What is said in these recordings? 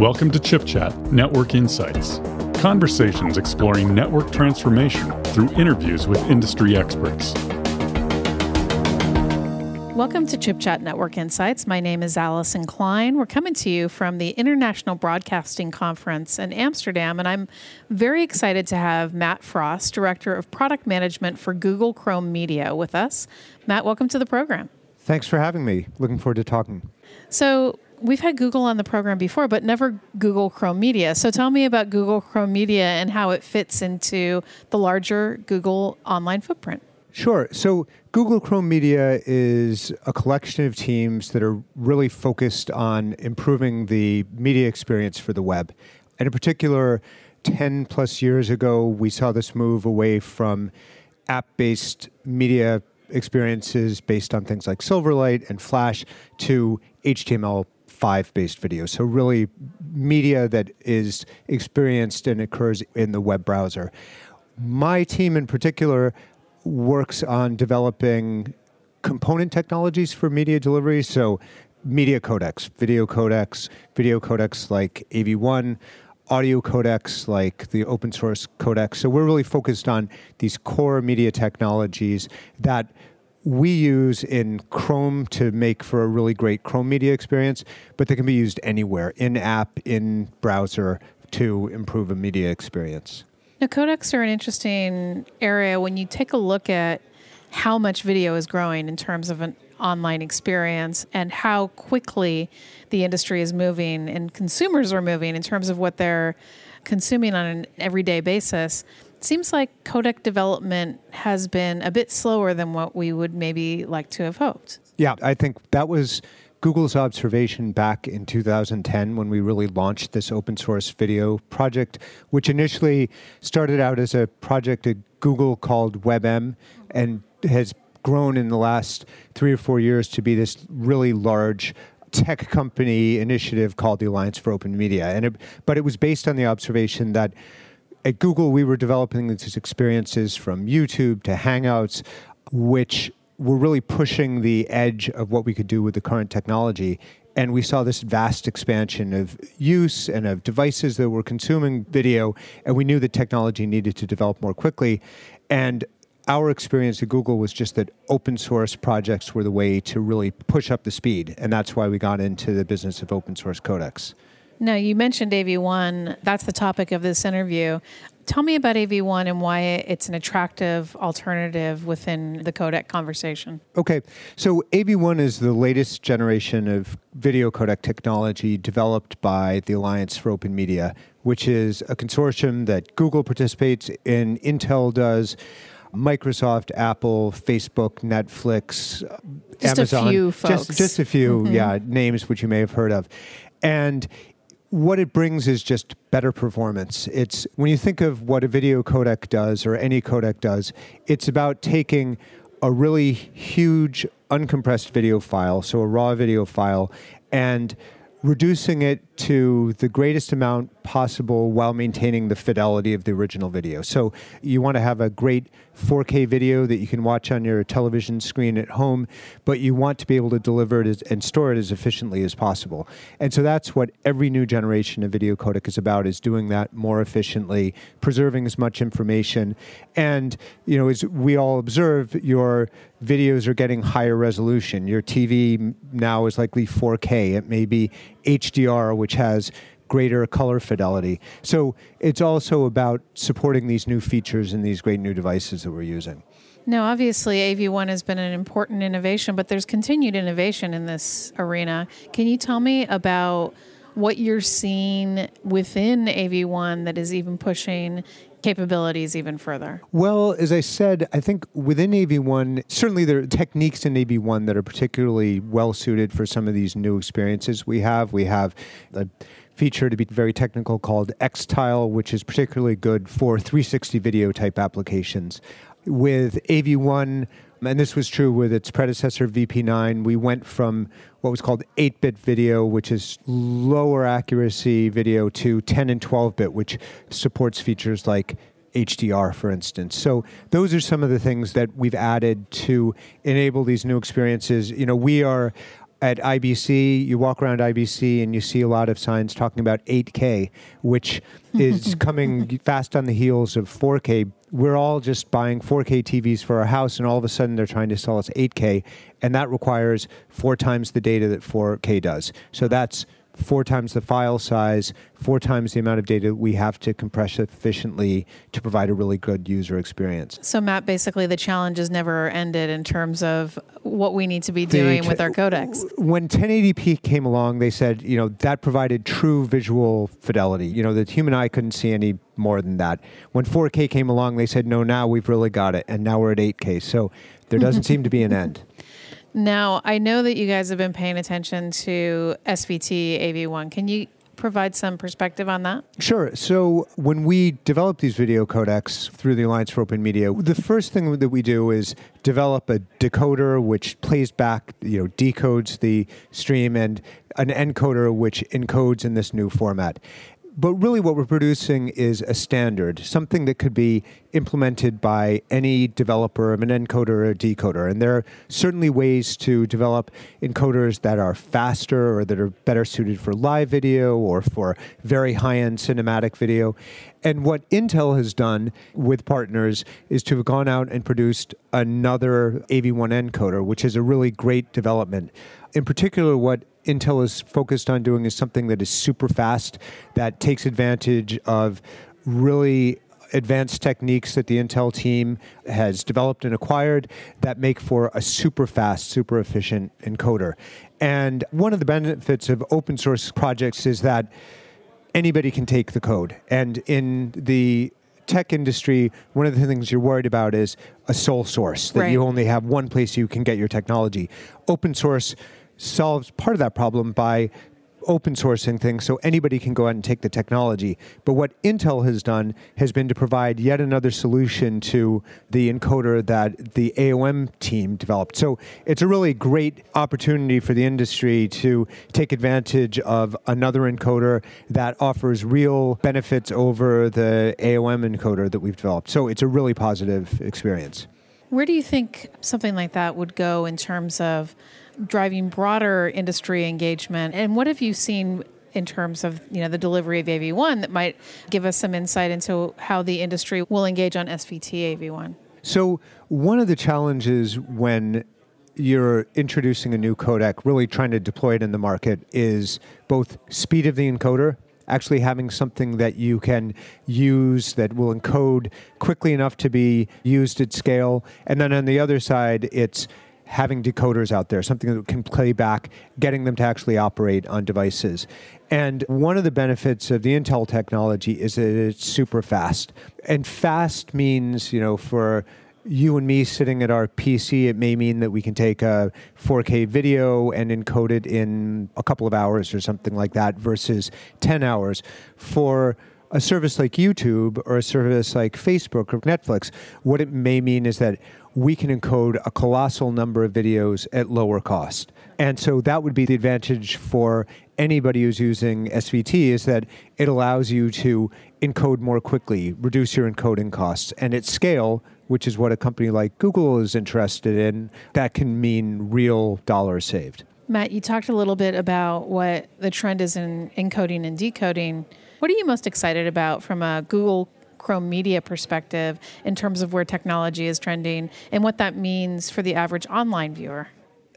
Welcome to Chip Chat Network Insights. Conversations exploring network transformation through interviews with industry experts. Welcome to Chip Chat Network Insights. My name is Allyson Klein. We're coming to you from the International Broadcasting Conference in Amsterdam, and I'm very excited to have Matt Frost, Director of Product Management for Google Chrome Media, with us. Matt, welcome to the program. Thanks for having me. Looking forward to talking. So, we've had Google on the program before, but never Google Chrome Media. So tell me about Google Chrome Media and how it fits into the larger Google online footprint. Sure. So Google Chrome Media is a collection of teams that are really focused on improving the media experience for the web. And in particular, 10 plus years ago, we saw this move away from app based media experiences based on things like Silverlight and Flash to HTML 5 based video. So, really, media that is experienced and occurs in the web browser. My team in particular works on developing component technologies for media delivery. So, media codecs, video codecs, video codecs like AV1, audio codecs like the open source codecs. So, we're really focused on these core media technologies that we use in Chrome to make for a really great Chrome media experience, but they can be used anywhere in app, in browser to improve a media experience. Now, codecs are an interesting area when you take a look at how much video is growing in terms of an online experience and how quickly the industry is moving and consumers are moving in terms of what they're consuming on an everyday basis seems like codec development has been a bit slower than what we would maybe like to have hoped. Yeah, I think that was Google's observation back in 2010 when we really launched this open source video project, which initially started out as a project at Google called WebM and has grown in the last three or four years to be this really large tech company initiative called the Alliance for Open Media. And it, but it was based on the observation that at Google, we were developing these experiences from YouTube to Hangouts, which were really pushing the edge of what we could do with the current technology. And we saw this vast expansion of use and of devices that were consuming video. And we knew that technology needed to develop more quickly. And our experience at Google was just that open source projects were the way to really push up the speed. And that's why we got into the business of open source codecs. Now, you mentioned AV1. That's the topic of this interview. Tell me about AV1 and why it's an attractive alternative within the codec conversation. Okay, so AV1 is the latest generation of video codec technology developed by the Alliance for Open Media, which is a consortium that Google participates in, Intel does. Microsoft, Apple, Facebook, Netflix, just Amazon. A few folks. Just, just a few, mm-hmm. yeah, names which you may have heard of. And what it brings is just better performance. It's when you think of what a video codec does or any codec does, it's about taking a really huge uncompressed video file, so a raw video file, and reducing it to the greatest amount possible while maintaining the fidelity of the original video. So you want to have a great 4K video that you can watch on your television screen at home, but you want to be able to deliver it as, and store it as efficiently as possible. And so that's what every new generation of video codec is about is doing that more efficiently, preserving as much information. And, you know, as we all observe, your videos are getting higher resolution. Your TV now is likely 4K. It may be HDR, which has greater color fidelity. So it's also about supporting these new features and these great new devices that we're using. Now, obviously, AV1 has been an important innovation, but there's continued innovation in this arena. Can you tell me about what you're seeing within AV1 that is even pushing capabilities even further? Well, as I said, I think within AV1, certainly there are techniques in AV1 that are particularly well suited for some of these new experiences we have. We have a feature to be very technical called Xtile, which is particularly good for 360 video type applications. With AV1, and this was true with its predecessor VP9, we went from what was called 8 bit video, which is lower accuracy video, to 10 and 12 bit, which supports features like HDR, for instance. So those are some of the things that we've added to enable these new experiences. You know, we are at IBC, you walk around IBC and you see a lot of signs talking about 8K, which is coming fast on the heels of 4K. We're all just buying 4K TVs for our house, and all of a sudden they're trying to sell us 8K, and that requires four times the data that 4K does. So that's four times the file size, four times the amount of data we have to compress efficiently to provide a really good user experience. So, Matt, basically the challenge is never ended in terms of what we need to be doing The- with our codecs. When 1080p came along, they said, you know, that provided true visual fidelity. You know, the human eye couldn't see any more than that. When 4K came along, they said, no, now we've really got it. And now we're at 8K. So there doesn't seem to be an end. Now, I know that you guys have been paying attention to SVT AV1. Can you provide some perspective on that? Sure. So when we develop these video codecs through the Alliance for Open Media, the first thing that we do is develop a decoder which plays back, you know, decodes the stream and an encoder which encodes in this new format. But really, what we're producing is a standard, something that could be implemented by any developer of an encoder or a decoder. And there are certainly ways to develop encoders that are faster or that are better suited for live video or for very high end cinematic video. And what Intel has done with partners is to have gone out and produced another AV1 encoder, which is a really great development. In particular, what Intel is focused on doing is something that is super fast, that takes advantage of really advanced techniques that the Intel team has developed and acquired that make for a super fast, super efficient encoder. And one of the benefits of open source projects is that anybody can take the code. And in the tech industry, one of the things you're worried about is a sole source, that Right. you only have one place you can get your technology. Open source solves part of that problem by open sourcing things so anybody can go out and take the technology. But what Intel has done has been to provide yet another solution to the encoder that the AOM team developed. So it's a really great opportunity for the industry to take advantage of another encoder that offers real benefits over the AOM encoder that we've developed. So it's a really positive experience. Where do you think something like that would go in terms of driving broader industry engagement? And what have you seen in terms of you know the delivery of AV1 that might give us some insight into how the industry will engage on SVT AV1? So, one of the challenges when you're introducing a new codec, really trying to deploy it in the market, is both speed of the encoder, actually having something that you can use that will encode quickly enough to be used at scale. And then on the other side, it's having decoders out there, something that can play back, getting them to actually operate on devices. And one of the benefits of the Intel technology is that it's super fast. And fast means, you know, for you and me sitting at our PC, it may mean that we can take a 4K video and encode it in a couple of hours or something like that versus 10 hours. For a service like YouTube or a service like Facebook or Netflix, what it may mean is that we can encode a colossal number of videos at lower cost. And so that would be the advantage for anybody who's using SVT is that it allows you to encode more quickly, reduce your encoding costs. And at scale, which is what a company like Google is interested in, that can mean real dollars saved. Matt, you talked a little bit about what the trend is in encoding and decoding. What are you most excited about from a Google Chrome media perspective in terms of where technology is trending and what that means for the average online viewer?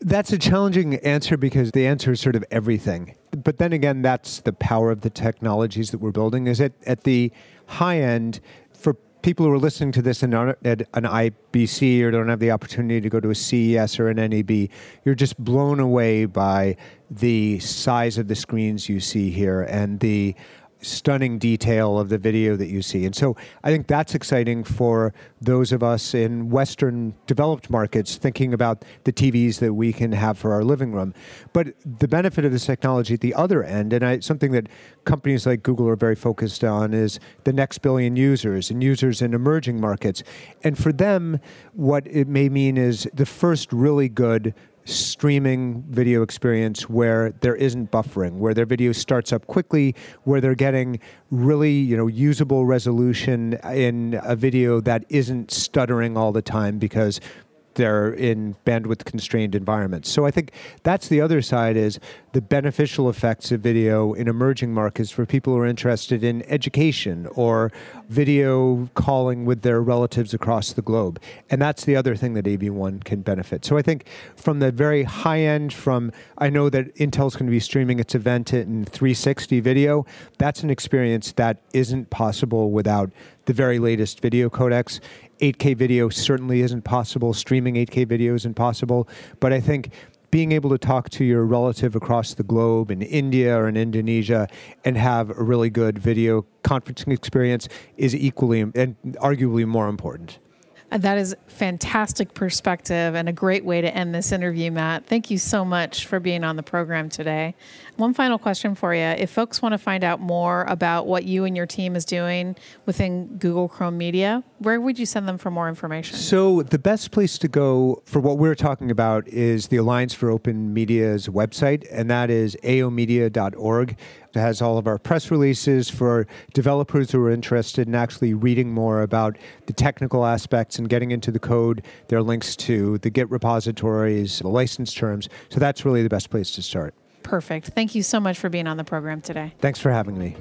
That's a challenging answer because the answer is sort of everything. But then again, that's the power of the technologies that we're building. Is at, at the high end, for people who are listening to this and aren't at an IBC or don't have the opportunity to go to a CES or an NAB, you're just blown away by the size of the screens you see here and the stunning detail of the video that you see. And so I think that's exciting for those of us in Western developed markets thinking about the TVs that we can have for our living room. But the benefit of this technology at the other end, and I, something that companies like Google are very focused on, is the next billion users and users in emerging markets. And for them, what it may mean is the first really good streaming video experience where there isn't buffering, where their video starts up quickly, where they're getting really, you know, usable resolution in a video that isn't stuttering all the time because they're in bandwidth constrained environments. So I think that's the other side is the beneficial effects of video in emerging markets for people who are interested in education or video calling with their relatives across the globe. And that's the other thing that AV1 can benefit. So I think from the very high end, from I know that Intel's going to be streaming its event in 360 video, that's an experience that isn't possible without the very latest video codecs. 8K video certainly isn't possible. Streaming 8K video isn't possible. But I think being able to talk to your relative across the globe in India or in Indonesia and have a really good video conferencing experience is equally and arguably more important. Uh, that is fantastic perspective and a great way to end this interview, Matt. Thank you so much for being on the program today. One final question for you. If folks want to find out more about what you and your team is doing within Google Chrome Media, where would you send them for more information? So, the best place to go for what we're talking about is the Alliance for Open Media's website, and that is aomedia.org. It has all of our press releases for developers who are interested in actually reading more about the technical aspects and getting into the code. There are links to the Git repositories, the license terms. So that's really the best place to start. Perfect. Thank you so much for being on the program today. Thanks for having me.